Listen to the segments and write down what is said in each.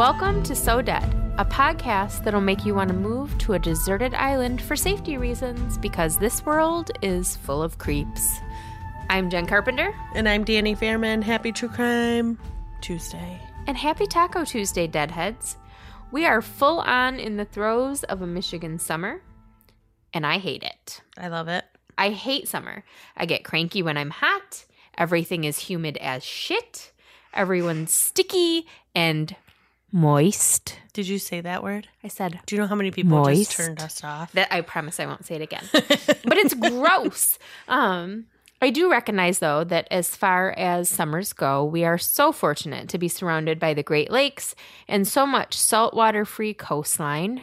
Welcome to So Dead, a podcast that'll make you want to move to a deserted island for safety reasons because this world is full of creeps. I'm Jen Carpenter, And I'm Danny Fairman. Happy True Crime Tuesday. and happy Taco Tuesday, Deadheads. We are full on in the throes of a Michigan summer, and I hate it. I love it. I hate summer. I get cranky when I'm hot. Everything is humid as shit. Everyone's sticky and moist. Did you say that word? I said Do you know how many people Moist. just turned us off? that I promise I won't say it again. but it's gross. Um I do recognize though that as far as summers go, we are so fortunate to be surrounded by the Great Lakes and so much saltwater free coastline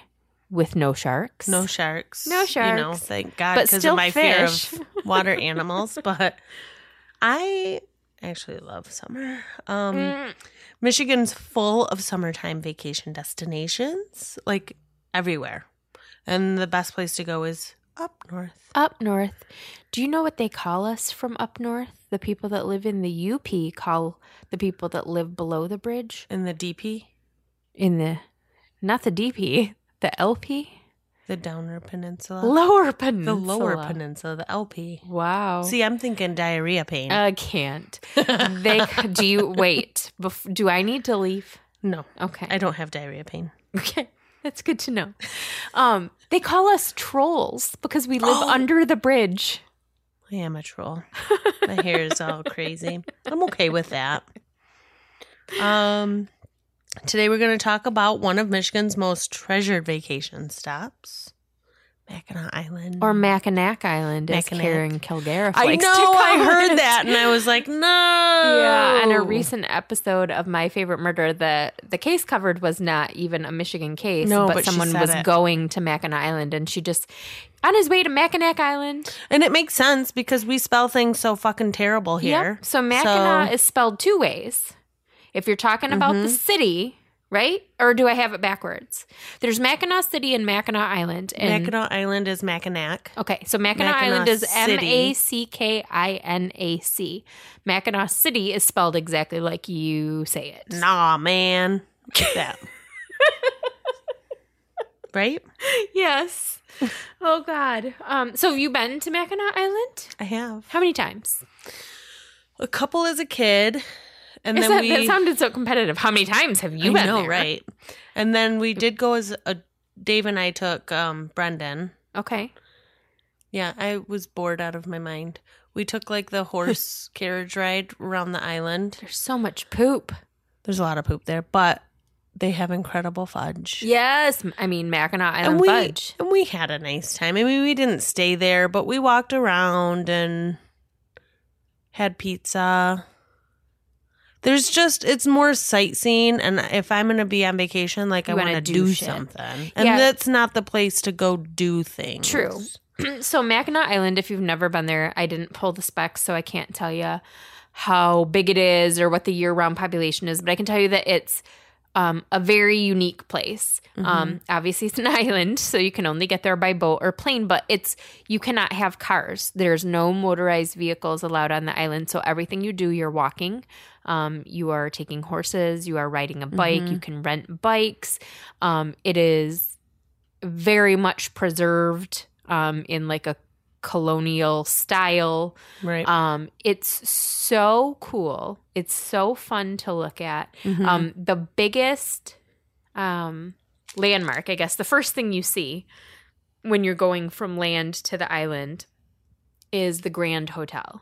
with no sharks. No sharks. No sharks. You know, sharks. thank God But because still of my fish. fear of water animals. But I actually love summer. Um, Mm, Michigan's full of summertime vacation destinations, like everywhere. And the best place to go is up north. up north. Do you know what they call us from up north? The people that live in the UP call the people that live below the bridge In the DP, in the not the DP, the LP, the Downer Peninsula, lower peninsula. the Lower Peninsula, the LP. Wow. See, I'm thinking diarrhea pain. I can't. They do you wait? Bef- do I need to leave? no, Okay. I don't have diarrhea pain. Okay. That's good to know. Um, they call us trolls because we live Oh. under the bridge. I am a troll. My hair is all crazy. I'm okay with that. Um, today we're going to talk about one of Michigan's most treasured vacation stops, Mackinac Island. Or Mackinac Island, as Mackinac. Karen Kilgariff I know. I heard that, and I was like, no. Yeah, and a recent episode of My Favorite Murder, the the case covered was not even a Michigan case, No, but, but someone was it. going to Mackinac Island, and she just on his way to Mackinac Island. and it makes sense because we spell things so fucking terrible here. Yep. So Mackinac So- is spelled two ways. If you're talking about the Mm-hmm. city, right? Or do I have it backwards? There's Mackinac City and Mackinac Island. And Mackinac Island is Mackinac. Okay, so Mackinac, Mackinac Island is M A C K I N A C. City. A C K I N A C. Mackinac City is spelled exactly like you say it. Nah, man. That. right? Yes. Oh God. Um. So have you been to Mackinac Island? I have. How many times? A couple as a kid. And then that, we that sounded so competitive. How many times have you I been know, there? right? And then we did go as a Dave and I took um Brendan. Okay. Yeah, I was bored out of my mind. We took like the horse carriage ride around the island. There's so much poop. There's a lot of poop there, but they have incredible fudge. Yes. I mean Mackinac Island and we fudge. and we had a nice time. I mean, we didn't stay there, but we walked around and had pizza. There's just it's more sightseeing, and if I'm gonna be on vacation, like You I wanna do do, something, and Yeah. that's not the place to go do things. True. so Mackinac Island, if you've never been there, I didn't pull the specs, so I can't tell you how big it is or what the year-round population is, but I can tell you that it's um, a very unique place. Um, obviously, it's an island, so you can only get there by boat or plane. But it's you cannot have cars. There's no motorized vehicles allowed on the island. So everything you do, you're walking. Um, you are taking horses. You are riding a bike. You can rent bikes. Um, it is very much preserved um, in like a colonial style. Right. Um, it's so cool. It's so fun to look at. Mm-hmm. Um, the biggest um, landmark, I guess, the first thing you see when you're going from land to the island is the Grand Hotel,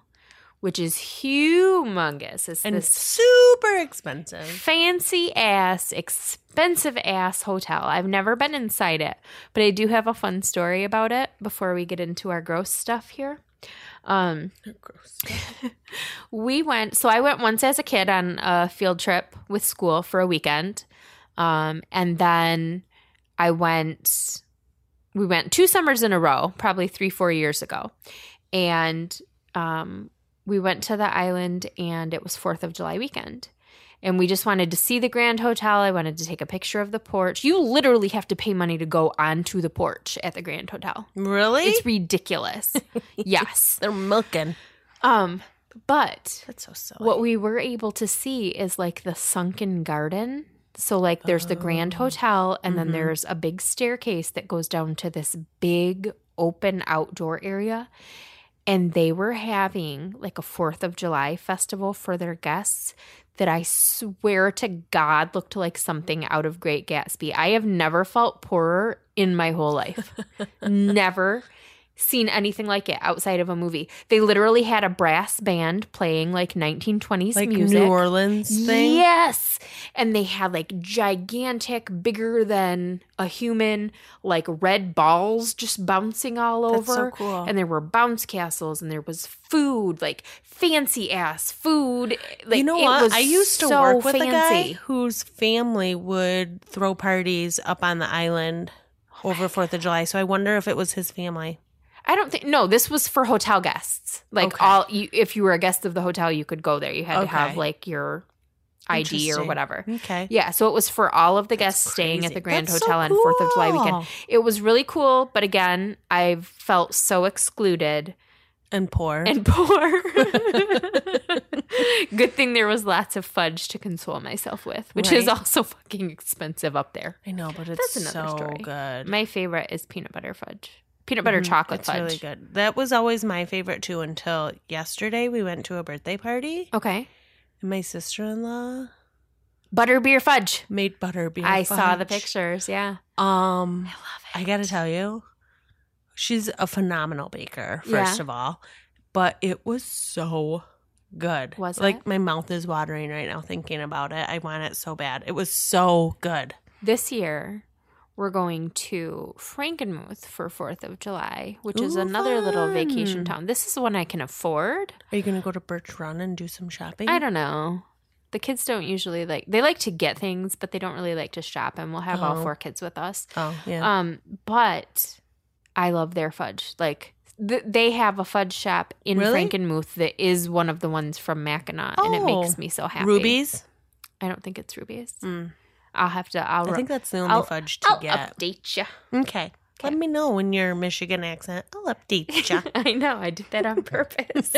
which is humongous. It's and super expensive. fancy ass, expensive ass hotel. I've never been inside it, but I do have a fun story about it before we get into our gross stuff here. Um, Gross. we went, so I went once as a kid on a field trip with school for a weekend. Um, and then I went, we went two summers in a row, probably three, four years ago. And um, we went to the island and it was 4th of July weekend. And we just wanted to see the Grand Hotel. I wanted to take a picture of the porch. You literally have to pay money to go onto the porch at the Grand Hotel. Really? It's ridiculous. yes. They're milking. Um, but That's so silly. what we were able to see is like the sunken garden So, like, there's the Oh. Grand Hotel, and then Mhm. there's a big staircase that goes down to this big open outdoor area. And they were having like a Fourth of July festival for their guests that I swear to God looked like something out of Great Gatsby. I have never felt poorer in my whole life. never seen anything like it outside of a movie. They literally had a brass band playing like 1920s like music. New Orleans thing. Yes. And they had like gigantic, bigger than a human, like red balls just bouncing all That's over. so cool. And there were bounce castles and there was food, like fancy ass food. Like you know what? I used to so work with a guy whose family would throw parties up on the island over Fourth of July. So I wonder if it was his family. I don't think no, this was for hotel guests. Like Okay. all you if you were a guest of the hotel, you could go there. You had to have like your ID or whatever. Okay. Yeah, so it was for all of the guests staying at the Grand That's so Hotel on Fourth of July weekend. It was really cool, but again, I felt so excluded And poor. and poor. Good thing there was lots of fudge to console myself with, which is also fucking expensive up there. I know, but it's That's another so story. good. My favorite is peanut butter fudge. Peanut butter Mhm. chocolate It's fudge. really good. That was always my favorite too until yesterday. We went to a birthday party Okay. and my sister in law Butterbeer fudge. made butterbeer. I saw the pictures, yeah. Um, I love it. I gotta tell you, she's a phenomenal baker. First Yeah. of all, but it was so good. Was like it? my mouth is watering right now thinking about it. I want it so bad. It was so good. This year, we're going to Frankenmuth for 4th of July, which is Ooh, another little vacation town. This is the one I can afford. Are you gonna go to Birch Run and do some shopping? I don't know. The kids don't usually like, they like to get things, but they don't really like to shop. And we'll have all Oh. four kids with us. Oh yeah. Um, But I love their fudge. Like, th- they have a fudge shop in Really? Frankenmuth that is one of the ones from Mackinac, and it Oh. makes me so happy. Rubies. I don't think it's rubies. Mm. I'll have to. I'll. I think that's the only I'll- fudge to I'll get. update you. Okay. Let me know in your Michigan accent. I'll update you. I know, I did that on purpose.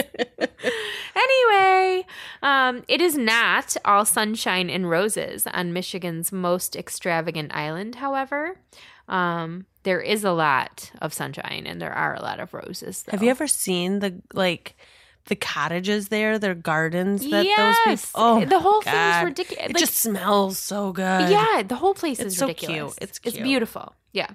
anyway, um, it is not all sunshine and roses on Michigan's most extravagant island, however. Um, there is a lot of sunshine and there are a lot of roses. Have you ever seen the like the cottages there, their gardens that yes, those people Oh, the whole God. thing's ridiculous. It Like, just smells so good. yeah, the whole place It's is so ridiculous. cute. It's it's beautiful. Yeah.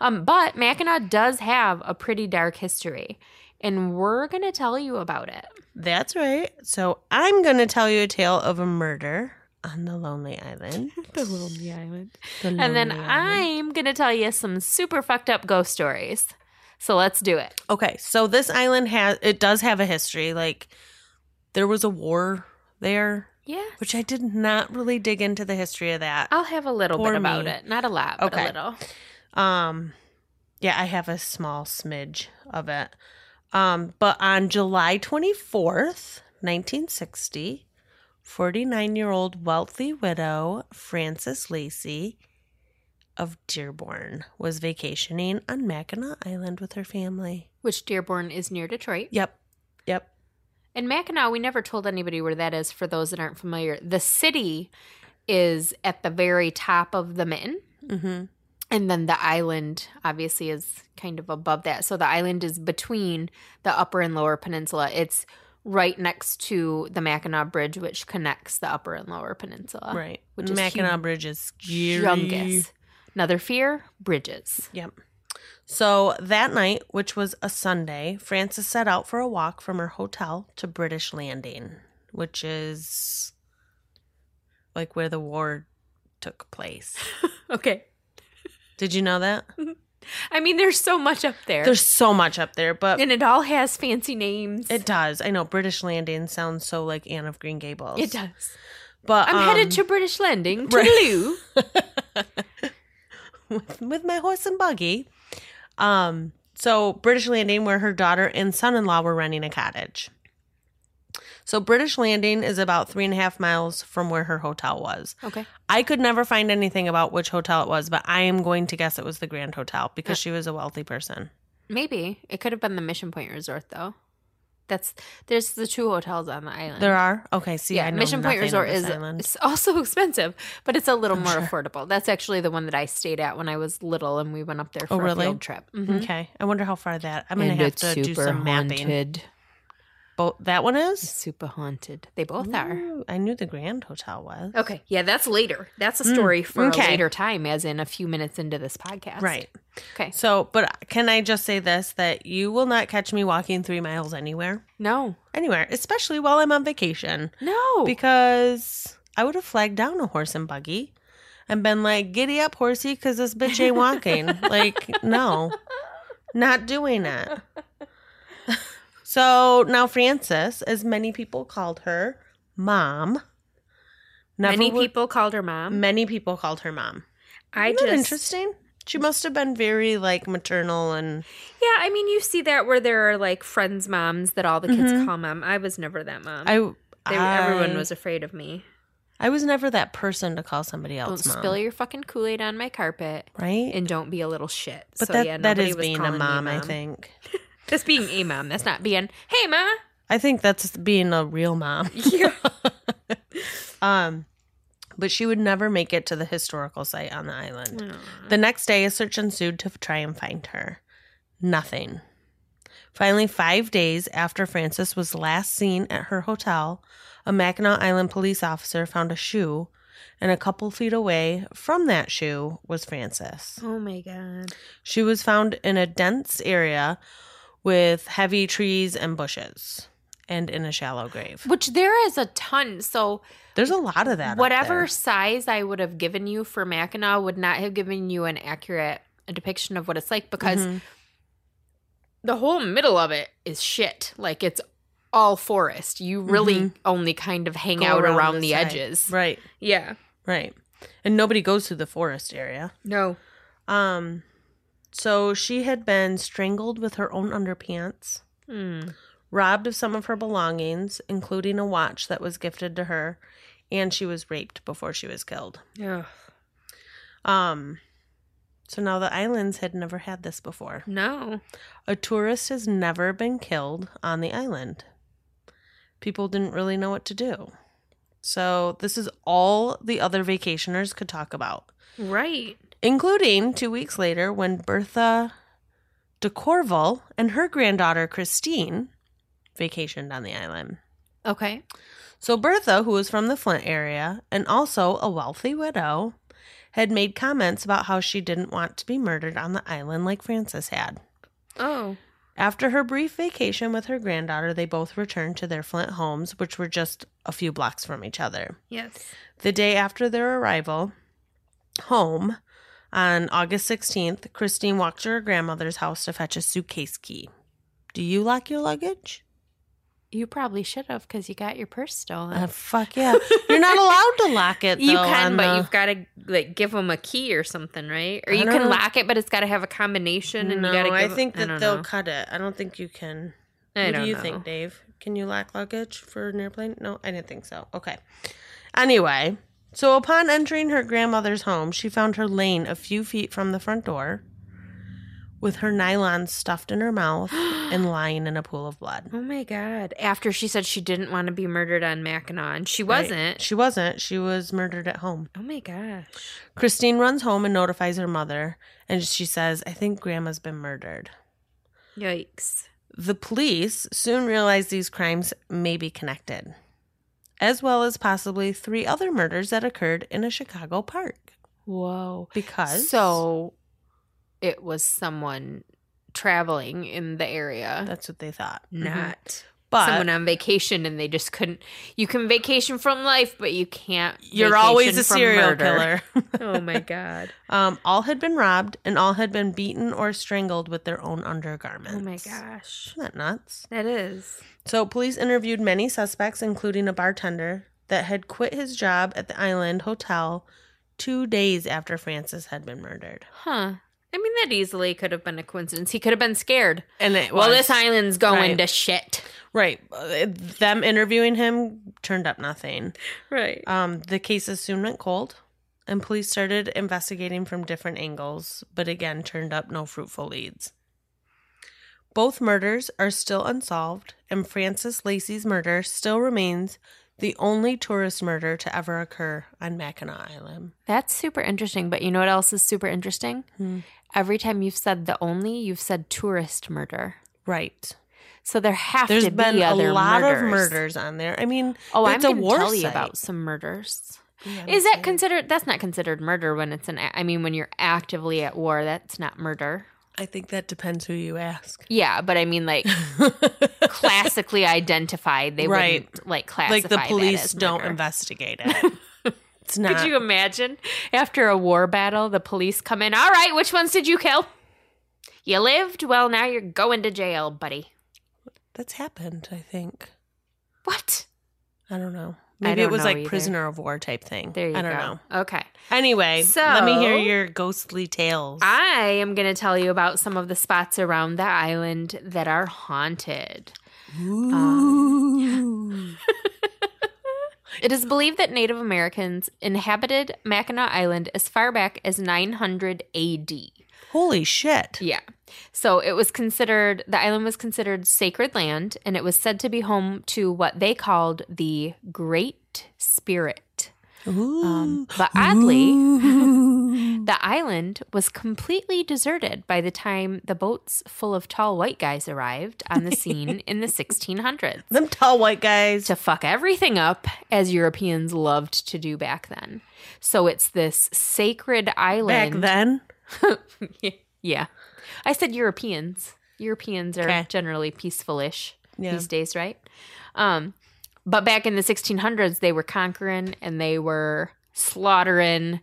Um, but Mackinac does have a pretty dark history, and we're gonna tell you about it. That's right. So I'm gonna tell you a tale of a murder on the Lonely Island. The Lonely Island. The lonely And then Island. I'm going to tell you some super fucked up ghost stories. So let's do it. Okay, so this island has it does have a history. Like there was a war there, Yeah. which I did not really dig into the history of that. I'll have a little For bit about me. it. Not a lot, but Okay. a little. Um, yeah, I have a small smidge of it. Um, but on July 24th, 1960, 49 year old wealthy widow Frances Lacey of Dearborn was vacationing on Mackinac Island with her family. Which Dearborn is near Detroit. Yep. Yep. And Mackinac, we never told anybody where that is for those that aren't familiar. The city is at the very top of the mitten. Mm-hmm. And then the island obviously is kind of above that. So the island is between the upper and lower peninsula. It's right next to the Mackinac Bridge, which connects the upper and lower peninsula. Right. Which is Mackinac huge. Bridge is scary. Another fear, bridges. Yep. So that night, which was a Sunday, Frances set out for a walk from her hotel to British Landing, which is like where the war took place. Okay. Did you know that? I mean, there's so much up there. There's so much up there, but and it all has fancy names. it does. I know British Landing sounds so like Anne of Green Gables. It does. But I'm um, headed to British Landing. Toodaloo. with, with my horse and buggy. Um, so British Landing, where her daughter and son-in-law were renting a cottage. So British Landing is about three and a half miles from where her hotel was. Okay. I could never find anything about which hotel it was, but I am going to guess it was the Grand Hotel because she was a wealthy person. Maybe. It could have been the Mission Point Resort, though. That's there's the two hotels on the island. There are okay. See, yeah, I know Mission Point Resort is island. it's also expensive, but it's a little I'm more sure. affordable. That's actually the one that I stayed at when I was little, and we went up there for Oh, really? a field trip. Mhm. Okay, I wonder how far that. I'm gonna have to do some mapping. Both that one It's is. super haunted. They both are. I knew the Grand Hotel was. Okay, yeah, that's later. That's a Mm, story for okay. a later time, as in a few minutes into this podcast. Right. Okay. So, but can I just say this that you will not catch me walking three miles anywhere, No. anywhere, especially while I'm on vacation, No. because I would have flagged down a horse and buggy and been like, "Giddy up, horsey, because this bitch ain't walking." like, no, not doing it. So now Frances, as many people called her, mom. Many would- people called her mom. Many people called her mom. I Isn't just interesting. She must have been very like maternal and Yeah, I mean, you see that where there are like friends' moms that all the kids Mhm. call mom. I was never that mom. I. They, I- everyone was afraid of me. I was never that person to call somebody else Don't mom. spill your fucking Kool Aid on my carpet, right? and don't be a little shit. but so, that yeah, that is being a me mom, I think. That's being a mom. That's not being, hey, ma. I think that's being a real mom. Yeah. Um, but she would never make it to the historical site on the island. Mm. The next day, a search ensued to try and find her. Nothing. Finally, five days after Frances was last seen at her hotel, a Mackinac Island police officer found a shoe, and a couple feet away from that shoe was Frances. Oh my god. She was found in a dense area with heavy trees and bushes and in a shallow grave. Which there is a ton. So There's a lot of that. whatever size I would have given you for Mackinac would not have given you an accurate depiction of what it's like because Mhm. the whole middle of it is shit. Like it's all forest. You really Mhm. only kind of hang Go out around around, the the, edges. Right, Yeah. right. And nobody goes through the forest area. No. Um, so she had been strangled with her own underpants, Hmm. robbed of some of her belongings, including a watch that was gifted to her, and she was raped before she was killed. Ugh. Um, so now the islands had never had this before. No. A tourist has never been killed on the island. People didn't really know what to do. So, this is all the other vacationers could talk about, Right. Including two weeks later when Bertha de Corval and her granddaughter Christine vacationed on the island. Okay. So, Bertha, who was from the Flint area and also a wealthy widow, had made comments about how she didn't want to be murdered on the island like Frances had. Oh. After her brief vacation with her granddaughter, they both returned to their Flint homes, which were just a few blocks from each other. Yes. The day after their arrival home, on August 16th, Christine walked to her grandmother's house to fetch a suitcase key. Do you lock your luggage? You probably should have because you got your purse stolen. Uh, fuck yeah. You're not allowed to lock it, though. you can, but the- you've got to like give them a key or something, right? Or I you can know. lock it, but it's got to have a combination, and no, you got to. I think I that don't they'll know. cut it. I don't think you can. I what do you know. think, Dave? Can you lock luggage for an airplane? No, I didn't think so. Okay. Anyway, so upon entering her grandmother's home, she found her laying a few feet from the front door with her nylon stuffed in her mouth and lying in a pool of blood. Oh my god! After she said she didn't want to be murdered on Mackinac, and she wasn't. She wasn't. She was murdered at home. Oh my gosh! Christine runs home and notifies her mother, and she says, I think grandma's been murdered. Yikes! The police soon realize these crimes may be connected, as well as possibly three other murders that occurred in a Chicago park. Whoa! Because So, it was someone traveling in the area, that's what they thought. Not But someone on vacation, and they just couldn't. You can vacation from life, but you can't. you're always a serial murder. killer. oh my god! um, all had been robbed and all had been beaten or strangled with their own undergarments. Oh my gosh! Isn't that nuts? That is. So, police interviewed many suspects, including a bartender that had quit his job at the Island Hotel two days after Frances had been murdered. Huh. I mean, that easily could have been a coincidence. He could have been scared. And it Well, was- this island's going Right. to shit. right. Them interviewing him turned up nothing. Right. Um, the cases soon went cold, and police started investigating from different angles, but again turned up no fruitful leads. Both murders are still unsolved, and Frances Lacey's murder still remains the only tourist murder to ever occur on Mackinac Island. That's super interesting. But you know what else is super interesting? Hmm. Every time you've said the only, you've said tourist murder. Right. So there have There's to be been a other lot murders. of murders on there. I mean, Oh, it's I'm a going to tell you about some murders. Yeah, Is that considered? That's not considered murder when it's an. I mean, when you're actively at war, that's not murder. I think that depends who you ask. Yeah, but I mean, like classically identified, they Right. wouldn't like classify. like the police don't investigate it. It's not. Could you imagine after a war battle, the police come in? All right, which ones did you kill? You lived. Well, now you're going to jail, buddy. That's happened, I think. What? I don't know. Maybe don't it was like either. prisoner of war type thing. There you I don't go. know. Okay. Anyway, so let me hear your ghostly tales. I am going to tell you about some of the spots around the island that are haunted. Ooh. Um, It is believed that Native Americans inhabited Mackinac Island as far back as 900 AD. Holy shit. Yeah. So it was considered, the island was considered sacred land, and it was said to be home to what they called the Great Spirit. Um, but oddly, the island was completely deserted by the time the boats full of tall white guys arrived on the scene in the 1600s Them tall white guys. to fuck everything up as Europeans loved to do back then. So it's this sacred island. Back then. yeah. I said Europeans. Europeans are Okay. generally peaceful-ish Yeah. these days, right? Um but back in the 1600s they were conquering and they were slaughtering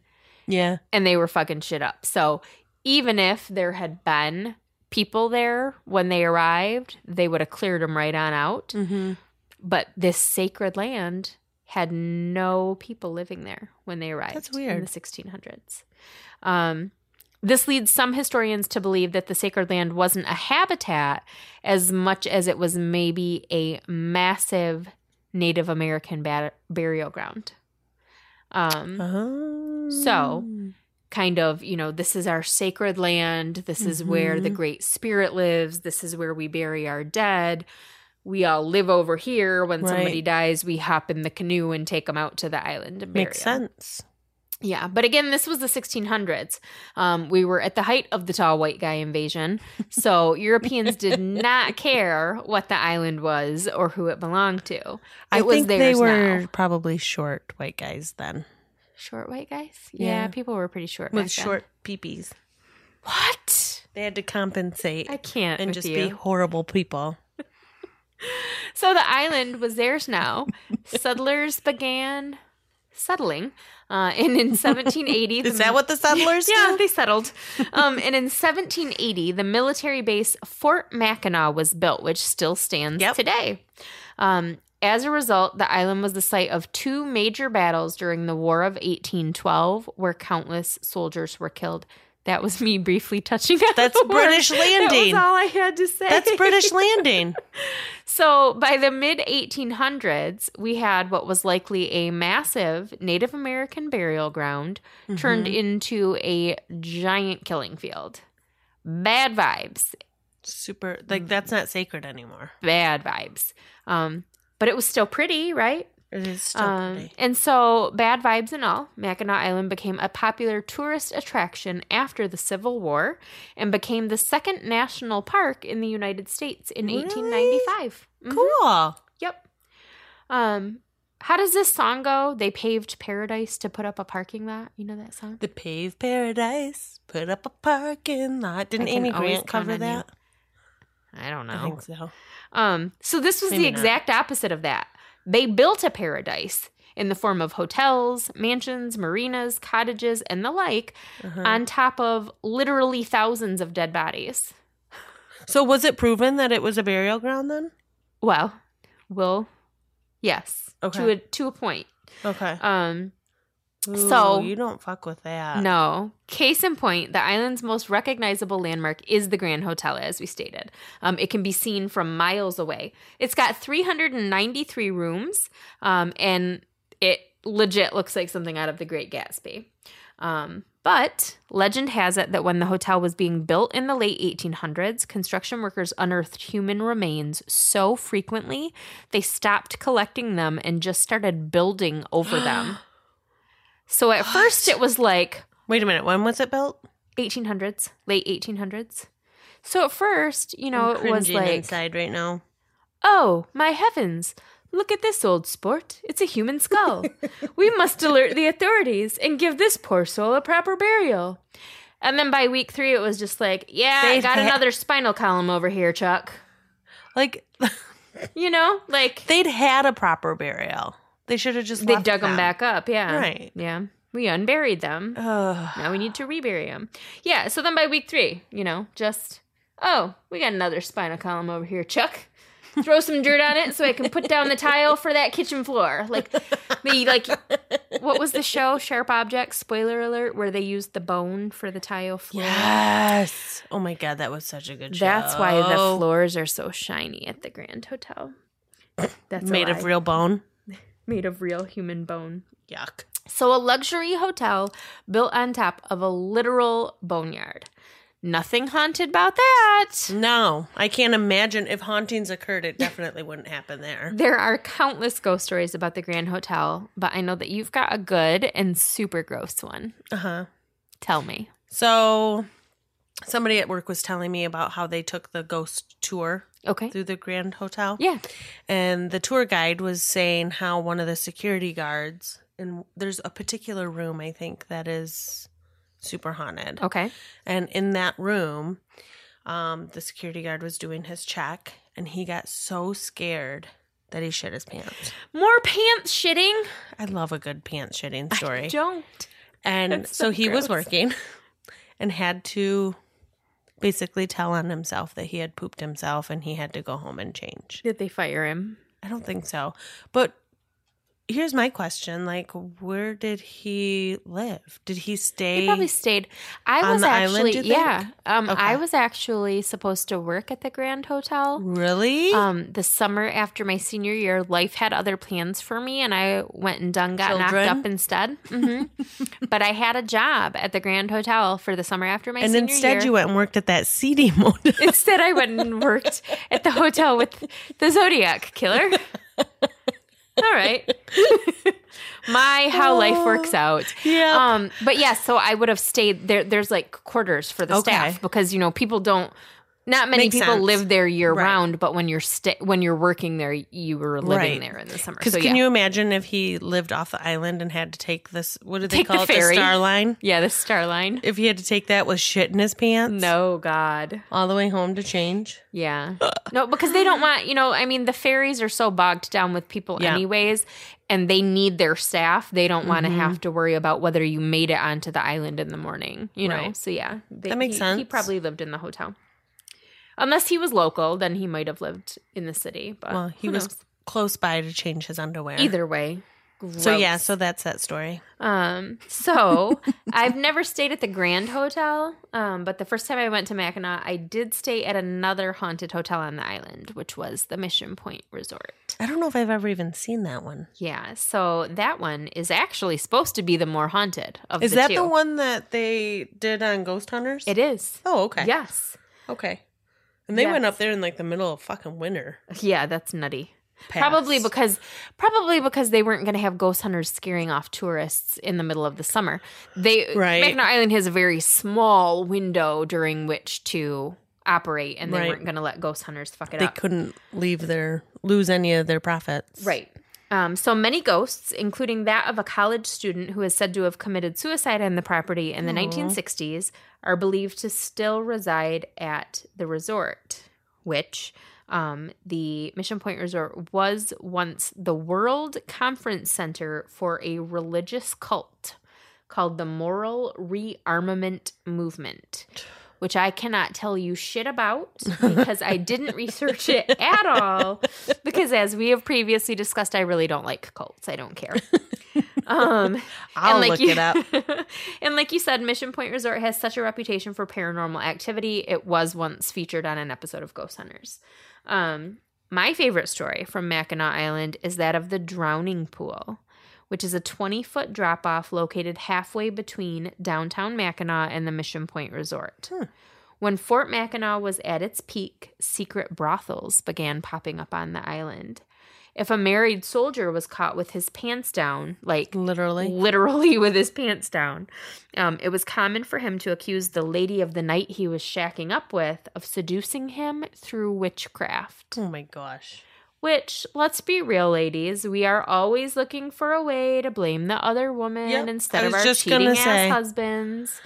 Yeah. and they were fucking shit up. So even if there had been people there when they arrived, they would have cleared them right on out. Mm-hmm. But this sacred land had no people living there when they arrived. That's In weird. the 1600s. Um, this leads some historians to believe that the sacred land wasn't a habitat as much as it was maybe a massive Native American burial ground. Um, Oh. So- kind of, you know, this is our sacred land. This is where the Mhm. Great Spirit lives. This is where we bury our dead. We all live over here. When somebody dies, we hop in the canoe and take them out to the island and bury makes sense. Yeah, but again, this was the 1600s. Um, we were at the height of the tall white guy invasion, so Europeans did not care what the island was or who it belonged to. I It was think they theirs were now. probably short white guys then Short white guys. Yeah, Yeah. people were pretty short. with short peepees. What? They had to compensate I can't and just you. be horrible people. So the island was theirs now. Settlers began settling. Uh, and in 1780, Is the- that what the settlers yeah, do? they settled. Um, and in 1780, the military base Fort Mackinac was built, which still stands Yep. today. Um, as a result, the island was the site of two major battles during the War of 1812, where countless soldiers were killed. That was me briefly touching on That's. British landing. That was all I had to say. That's British landing. So by the mid 1800s, we had what was likely a massive Native American burial ground turned Mhm. into a giant killing field. Bad vibes, Super. Like that's not sacred anymore. bad vibes. Um, but it was still pretty, right? It is still Um, pretty. and so, bad vibes and all, Mackinac Island became a popular tourist attraction after the Civil War and became the second national park in the United States in Really? 1895. Mhm. Cool. Yep. Um, how does this song go? They paved paradise to put up a parking lot. You know that song? The paved paradise, put up a parking lot. Didn't Amy Grant cover you. that? I don't know. I think so. Um, so this was the Maybe not. exact opposite of that. They built a paradise in the form of hotels, mansions, marinas, cottages, and the like Uh-huh. on top of literally thousands of dead bodies. So was it proven that it was a burial ground then? Well, will yes. okay. To a to a point. Okay. Um Ooh, so- you don't fuck with that. No. Case in point, the island's most recognizable landmark is the Grand Hotel, as we stated. Um, it can be seen from miles away. It's got 393 rooms, um, and it legit looks like something out of the Great Gatsby. Um, but legend has it that when the hotel was being built in the late 1800s, construction workers unearthed human remains so frequently they stopped collecting them and just started building over them. So at first it was like Wait a minute. When was it built? 1800s, late 1800s. So at first, you know, I'm it was like, inside right now. oh, my heavens, look at this old sport. It's a human skull. we must alert the authorities and give this poor soul a proper burial. And then by week three, it was just like, yeah, I They'd got ha- another spinal column over here, Chuck. Like You know, like they'd had a proper burial. They should have just they dug them back up. Yeah. Right. Yeah. We unburied them. Ugh. Now we need to rebury them. Yeah. So then by week three, you know, just oh, we got another spinal column over here, Chuck. Throw some dirt on it so I can put down the tile for that kitchen floor. Like the like, what was the show? Sharp Objects. Spoiler alert, where they used the bone for the tile floor. Yes. Oh my god, that was such a good show. That's why the floors are so shiny at the Grand Hotel. That's made of real bone. Made of real human bone. Yuck. So, a luxury hotel built on top of a literal boneyard. Nothing haunted about that. No, I can't imagine if hauntings occurred. It definitely wouldn't happen there. There are countless ghost stories about the Grand Hotel, but I know that you've got a good and super gross one. Uh huh. Tell me. So, somebody at work was telling me about how they took the ghost tour Okay. through the Grand Hotel. Yeah. And the tour guide was saying how one of the security guards, and there's a particular room, I think, that is super haunted. Okay. And in that room, um, the security guard was doing his check, and he got so scared that he shit his pants. More pants shitting. I love a good pants shitting story. Don't. And so so he was working and had to basically tell on himself that he had pooped himself and he had to go home and change. Did they fire him? I don't think so. But here's my question like where did he live? Did he stay He probably stayed. I on was the island, actually do yeah. Um, Okay. I was actually supposed to work at the Grand Hotel. Really? Um, the summer after my senior year, life had other plans for me, and I went and done got Children? knocked up instead. hmm but I had a job at the Grand Hotel for the summer after my and senior instead year. you went and worked at that seedy motel. Instead, I went and worked at the hotel with the Zodiac killer. All right. My how life works out. Yeah. Um, but yeah, so I would have stayed there. There's like quarters for the Okay. staff because you know people don't. Not many Makes people sense. live there year Right. round, but when you're sta- when you're working there, you were living Right. there in the summer. Because So can yeah. you imagine if he lived off the island and had to take this? What do they Take the call it? ferry. The Star Line. yeah, the Star Line. If he had to take that with shit in his pants, No, God. all the way home to change. Yeah. No, because they don't want, you know, I mean, the ferries are so bogged down with people Yeah. anyways, and they need their staff. They don't want to Mm-hmm. have to worry about whether you made it onto the island in the morning, you know? So, yeah. They, That makes he, sense. He probably lived in the hotel. Unless he was local, then he might have lived in the city. But Well, he was close by to change his underwear. Either way. So yeah, so that's that story. Um, so I've never stayed at the Grand Hotel, um, but the first time I went to Mackinac, I did stay at another haunted hotel on the island, which was the Mission Point Resort. I don't know if I've ever even seen that one. Yeah, so that one is actually supposed to be the more haunted of Is the that two. the one that they did on Ghost Hunters? It is. Oh, okay. Yes. Okay. And they went up there in like the middle of fucking winter. Yeah, that's nutty. Probably because probably because they weren't going to have ghost hunters scaring off tourists in the middle of the summer. They Right. Mackinac Island has a very small window during which to operate, and they Right. weren't going to let ghost hunters fuck it they up. They couldn't leave their lose any of their profits. Right. Um, so many ghosts, including that of a college student who is said to have committed suicide on the property in the 1960s, are believed to still reside at the resort, which um, the Mission Point Resort was once the World Conference Center for a religious cult called the Moral Rearmament Movement. Which I cannot tell you shit about because I didn't research it at all. Because as we have previously discussed, I really don't like cults. I don't care. Um, I'll and look you, it up. and like you said, Mission Point Resort has such a reputation for paranormal activity. It was once featured on an episode of Ghost Hunters. Um, my favorite story from Mackinac Island is that of the drowning pool, which is a 20 foot drop off located halfway between downtown Mackinac and the Mission Point Resort. Hmm. When Fort Mackinac was at its peak, secret brothels began popping up on the island. If a married soldier was caught with his pants down, like Literally. literally with his pants down. Um, it was common for him to accuse the lady of the night he was shacking up with of seducing him through witchcraft. Oh my gosh. Which, let's be real, ladies, we are always looking for a way to blame the other woman Yep, instead of our cheating ass say. husbands.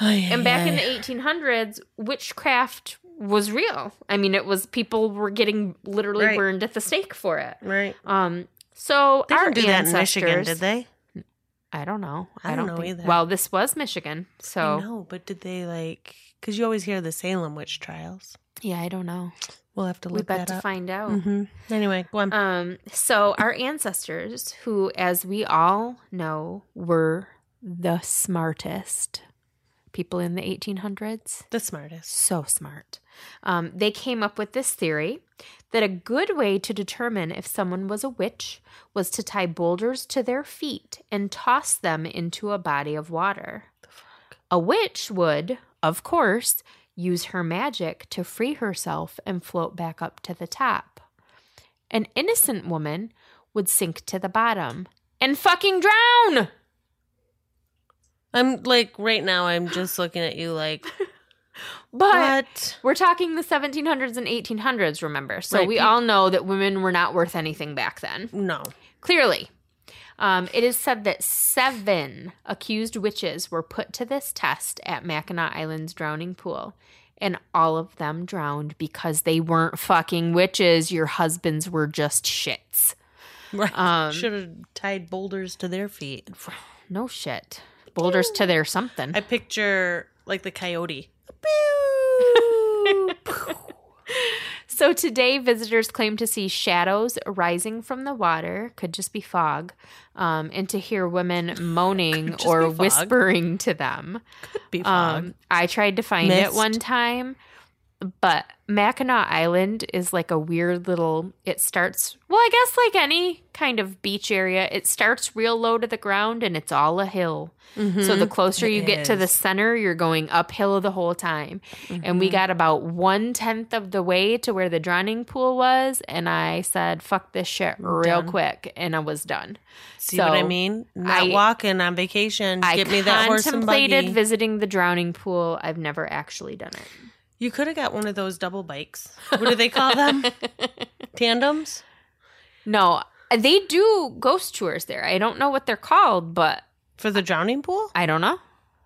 Ay, And back ay, in the 1800s, witchcraft was real. I mean, it was people were getting literally Right. burned at the stake for it. right. Um, so They our didn't do that in Michigan, did they? I don't know. I I, don't don't, know think. either. Well, this was Michigan, so no. but did they like? Because you always hear the Salem witch trials. yeah, I don't know. We'll have to We look bet that to up. find out. hmm Anyway, go on. Um, so our ancestors, who, as we all know, were the smartest people in the 1800s, the smartest. so smart. Um, they came up with this theory that a good way to determine if someone was a witch was to tie boulders to their feet and toss them into a body of water. A witch would, of course, use her magic to free herself and float back up to the top. An innocent woman would sink to the bottom and fucking drown. I'm like right now. I'm just looking at you like But what? We're talking the 1700s and 1800s, remember? So Right, we all know that women were not worth anything back then. No. Clearly. Um, it is said that seven accused witches were put to this test at Mackinac Island's drowning pool, and all of them drowned because they weren't fucking witches. Your husbands were just shits. Right. Um, Should have tied boulders to their feet. No shit. Boulders to their something. I picture like the coyote. So today, visitors claim to see shadows rising from the water, could just be fog, um, and to hear women moaning or whispering to them. Could Be fog. Um, I tried to find it one time, but Mackinac Island is like a weird little. It starts well, I guess like any kind of beach area, it starts real low to the ground and it's all a hill. So mm-hmm. the closer It you get to the center, you're going uphill the whole time. And we mm-hmm. got about one tenth of the way to where the drowning pool was, and I said, "Fuck this shit" real Done. quick, and I was done. See what I mean? Not I- walking on vacation. I Get me that horse and contemplated visiting the drowning pool. I've never actually done it. You could have got one of those double bikes. What do they call them? Tandems. No, they do ghost tours there. I don't know what they're called, but For the drowning pool? I don't know.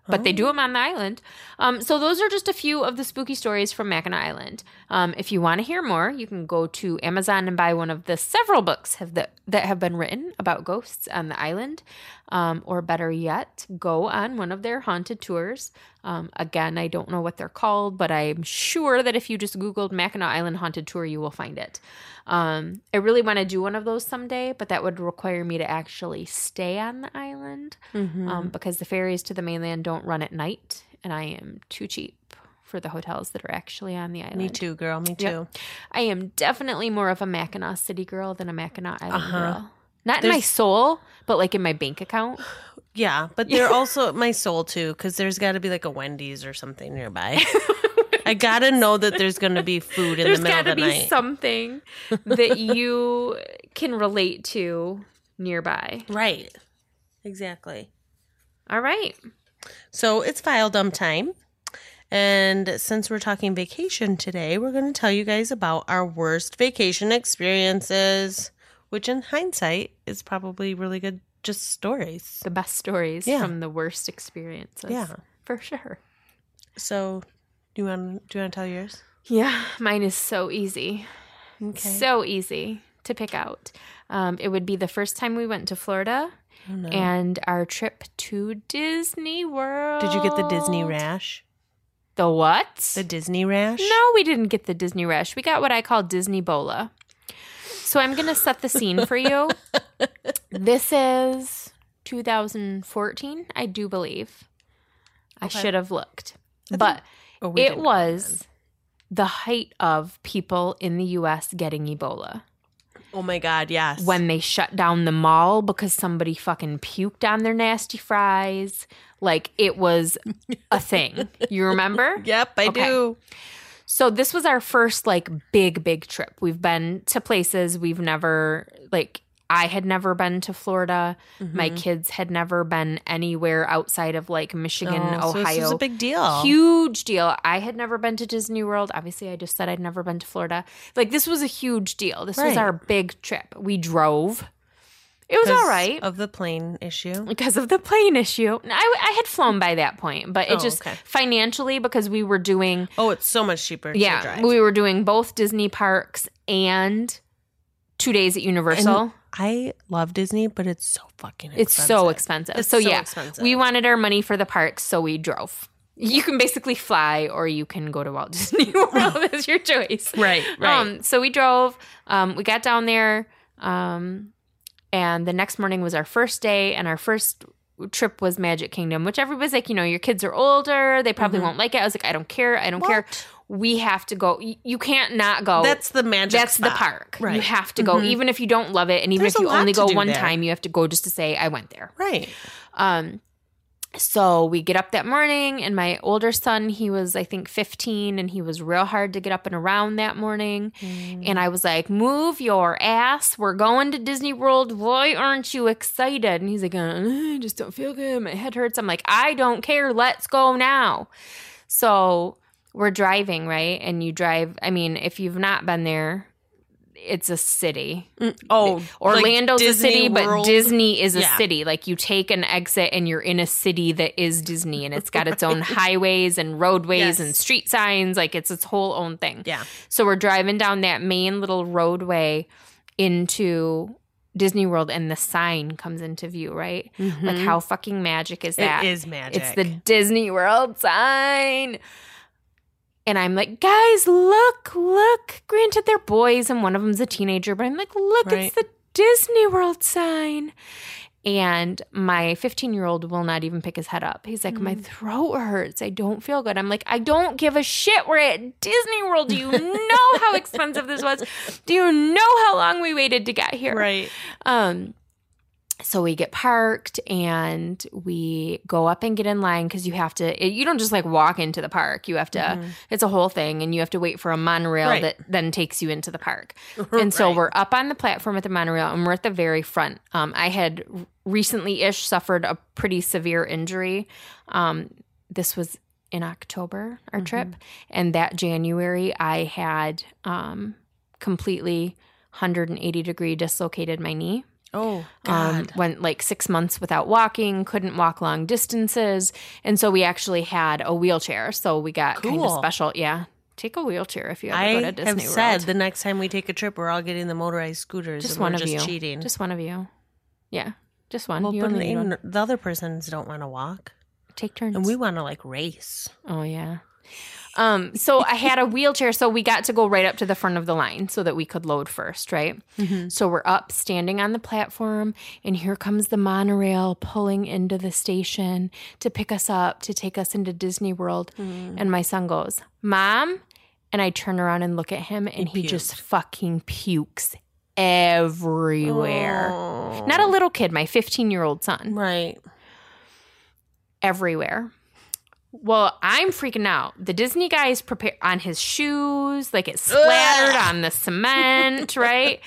But they do Oh. them on the island. Um, so those are just a few of the spooky stories from Mackinac Island. Um, if you want to hear more, you can go to Amazon and buy one of the several books have that that have been written about ghosts on the island. Um, or better yet, go on one of their haunted tours. Um, again, I don't know what they're called, but I'm sure that if you just Googled Mackinac Island Haunted Tour, you will find it. Um, I really want to do one of those someday, but that would require me to actually stay on the island Mm-hmm. um, because the ferries to the mainland don't run at night, and I am too cheap for the hotels that are actually on the island. me too, girl. Me too. Yep. I am definitely more of a Mackinac City girl than a Mackinac Island Uh-huh. girl. Not in my soul, but like in my bank account. Yeah, but they're also my soul too, because there's got to be like a Wendy's or something nearby. I gotta know that there's gonna be food in There's the middle of the night. There's gotta be something that you can relate to nearby. right. Exactly. All right. So it's file dump time. And since we're talking vacation today, we're going to tell you guys about our worst vacation experiences, which in hindsight is probably really good, just stories. The best stories Yeah. from the worst experiences. Yeah. For sure. So, do you want do you want to tell yours? Yeah, mine is so easy. Okay. So easy to pick out. Um, it would be the first time we went to Florida Oh, no. and our trip to Disney World. Did you get the Disney rash? The what? The Disney rash? no, we didn't get the Disney rash. We got what I call Disney Bola. So I'm going to set the scene for you. this is 2014, I do believe. I should have looked. But Oh, it was the height of people in the US getting Ebola. Oh my god, yes. when they shut down the mall because somebody fucking puked on their nasty fries. Like it was a thing. You remember? Yep, I Okay. do. So this was our first like big big trip. We've been to places we've never like I had never been to Florida. Mm-hmm. My kids had never been anywhere outside of like Michigan, Oh, so Ohio. this was a big deal. Huge deal. I had never been to Disney World. Obviously, I just said I'd never been to Florida. Like this was a huge deal. This was our big trip. We drove. It was all right Of the plane issue. because of the plane issue. I, I had flown by that point, but it Oh, just okay. financially because we were doing Oh, it's so much cheaper to yeah, we were doing both Disney parks and two days at Universal. I love Disney, but it's so fucking expensive. it's so expensive. It's so, so yeah, expensive. we wanted our money for the parks, so we drove. You can basically fly, or you can go to Walt Disney World. That's your choice. Right, right. Um, so we drove. Um, we got down there, um, and the next morning was our first day, and our first trip was Magic Kingdom, which everybody's like, you know, your kids are older, they probably won't like it. I was like, I don't care, I don't care. Mm-hmm. We have to go. You can't not go. That's the magic That's the spot. park. You have to go, even if you don't love it, and even There's if you only go one there. time, you have to go just to say I went there. Right. Um, so we get up that morning, and my older son, he was I think 15, and he was real hard to get up and around that morning. And I was like, "Move your ass! We're going to Disney World. Why aren't you excited?" And he's like, uh, "I just don't feel good. My head hurts." I'm like, "I don't care. Let's go now." So we're driving, right? And you drive. I mean, if you've not been there, it's a city. Oh, Orlando's like a city, Disney but Disney is a Yeah. city. Like you take an exit and you're in a city that is Disney and it's got its own highways and roadways Yes. and street signs. Like it's its whole own thing. Yeah. So we're driving down that main little roadway into Disney World and the sign comes into view, right? Like how fucking magic is that? Mm-hmm. It is magic. It's the Disney World sign. And I'm like, guys, look, look. Granted, they're boys and one of them's a teenager, but I'm like, look, Right. it's the Disney World sign. And my 15 year old will not even pick his head up. He's like, Mm. my throat hurts. I don't feel good. I'm like, I don't give a shit. We're at Disney World. Do you know how expensive this was? Do you know how long we waited to get here? right. Um, so we get parked and we go up and get in line because you have to. It, you don't just like walk into the park. You have to. It's a whole thing, and you have to wait for a monorail Right. that then takes you into the park. And so Right. we're up on the platform at the monorail, and we're at the very front. Um, I had recently ish suffered a pretty severe injury. Um, this was in October, our trip, and that January I had um, completely 180 degree dislocated my knee. Oh Um, went like six months without walking, couldn't walk long distances. And so we actually had a wheelchair. So we got kind of special. Yeah. Take a wheelchair if you ever I go to Disney have World. said the next time we take a trip, we're all getting the motorized scooters. just one of just you. cheating. Just one of you. Yeah. Just one. well, you but one. the other persons don't want to walk, Take turns. and we want to like race. Oh yeah. Um, so I had a wheelchair, so we got to go right up to the front of the line so that we could load first, right? So we're up standing on the platform, and here comes the monorail pulling into the station to pick us up to take us into Disney World. And my son goes, Mom, and I turn around and look at him, and he, just fucking pukes everywhere. Oh. Not a little kid, my 15 year old son Right. everywhere. Well, I'm freaking out. The Disney guy is prepared on his shoes, like it's splattered Ugh. on the cement, right?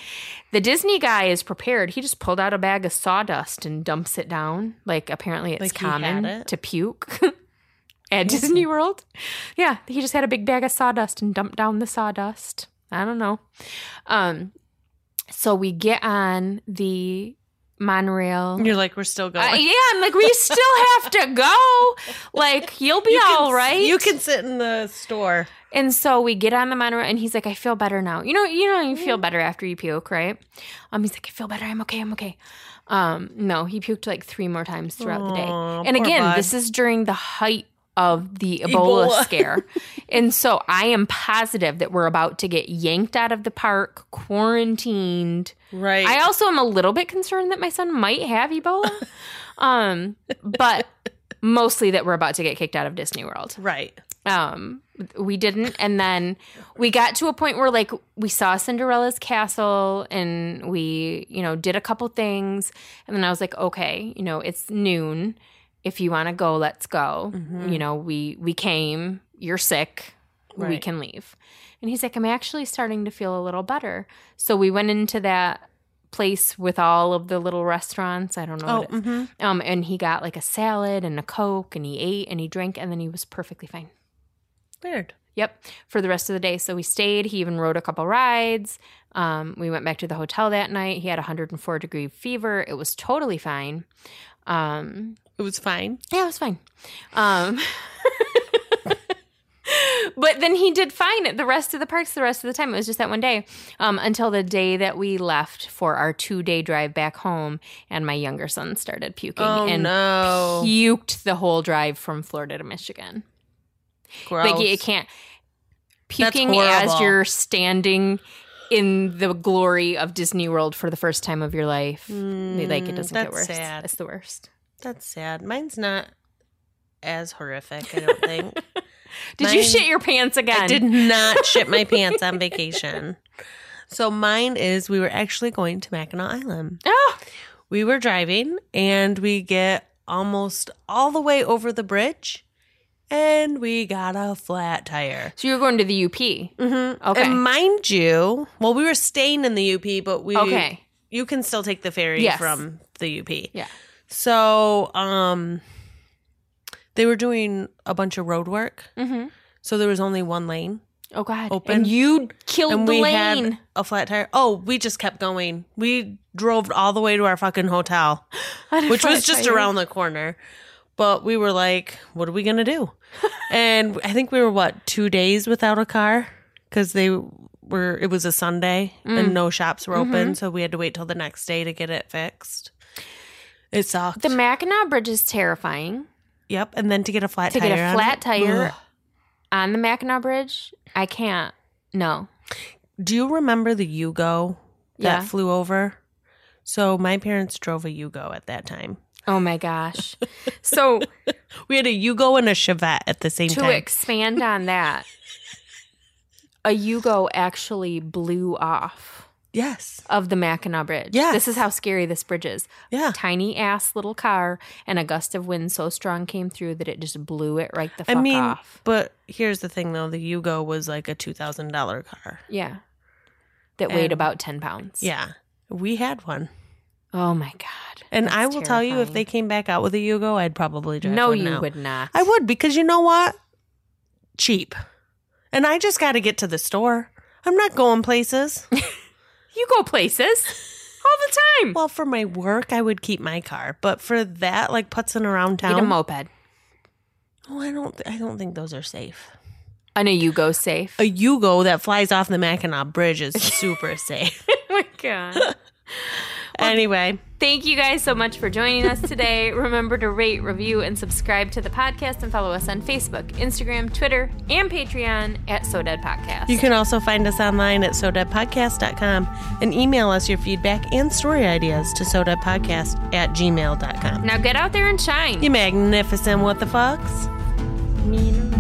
The Disney guy is prepared. He just pulled out a bag of sawdust and dumps it down. Like apparently it's Like common it? to puke at Disney World. Yeah, he just had a big bag of sawdust and dumped down the sawdust. I don't know. Um so we get on the monorail. You're like we're still going. Uh, yeah, I'm like, we still have to go. Like, you'll be You can- all right. You can sit in the store. And so we get on the monorail, and he's like, I feel better now. You know, you know, you feel better after you puke, right? Um, he's like, I feel better. I'm okay. I'm okay. Um, no, he puked like three more times throughout the day. And again, bud. this is during the height of the Ebola, Ebola. scare. and so I am positive that we're about to get yanked out of the park, quarantined. Right. I also am a little bit concerned that my son might have Ebola. um, but mostly that we're about to get kicked out of Disney World. right. Um, we didn't, and then we got to a point where like we saw Cinderella's castle, and we you know did a couple things, and then I was like, okay, you know, it's noon. If you want to go, let's go. You know, we we came. You're sick. We can leave. And he's like, I'm actually starting to feel a little better. So we went into that place with all of the little restaurants. I don't know. Oh, what it's hmm um, and he got like a salad and a Coke and he ate and he drank and then he was perfectly fine. weird. Yep, for the rest of the day. So we stayed. He even rode a couple rides. Um, we went back to the hotel that night. He had 104 degree fever. It was totally fine. Um, It was fine. yeah, it was fine. Um, but then he did fine at the rest of the parks the rest of the time. It was just that one day um, until the day that we left for our two day drive back home, and my younger son started puking Oh and no! puked the whole drive from Florida to Michigan. Gross. Like it can't puking as you're standing in the glory of Disney World for the first time of your life. like it doesn't get Mm, worse. sad. It's the worst. That's sad. Mine's not as horrific. I don't think. Did you shit your pants again? I did not shit my pants on vacation. So mine is we were actually going to Mackinac Island. Oh, We were driving and we get almost all the way over the bridge and we got a flat tire. so you were going to the UP. Mm-hmm. Okay. And mind you, well, we were staying in the UP, but we Okay. you can still take the ferry Yes. from the UP. Yeah. So, um, they were doing a bunch of road work, Mm-hmm. so there was only one lane, Oh God. Open. And you killed and the we lane. had a flat tire. Oh, we just kept going. We drove all the way to our fucking hotel, which was just tire. around the corner. But we were like, "What are we gonna do?" and I think we were what two days without a car because they were. It was a Sunday Mm. and no shops were Mm-hmm. open, so we had to wait till the next day to get it fixed. It sucked. The Mackinac Bridge is terrifying. yep, and then to get a flat To tire get a on flat tire Ugh. on the Mackinac Bridge, I can't. No. Do you remember the Yugo that Yeah. flew over? So my parents drove a Yugo at that time. Oh my gosh. So We had a Yugo and a Chevette at the same to time. To expand on that, a Yugo actually blew off yes. of the Mackinac Bridge. Yes. This is how scary this bridge is. Yeah. Tiny ass little car, and a gust of wind so strong came through that it just blew it right the I fuck mean, off. but here's the thing though, the Yugo was like a $2,000 car. Yeah. That weighed about 10 pounds. Yeah. We had one. Oh my God. And I will tell you if they came back out with a Yugo, I'd probably drive No, one you now. would not. I would because you know what? Cheap. And I just got to get to the store. I'm not going places. You go places all the time. well, for my work, I would keep my car, but for that, like putzing around Get a town, moped. oh, I don't, I don't think those are safe. I know you go safe. A Yugo that flies off the Mackinac Bridge is super safe. oh my God. Anyway, Thank you guys so much for joining us today. Remember to rate, review, and subscribe to the podcast and follow us on Facebook, Instagram, Twitter, and Patreon at So Dead Podcast. you can also find us online at sodeadpodcast.com and email us your feedback and story ideas to sodeadpodcast at gmail.com. now get out there and shine. You magnificent what the fucks. Mean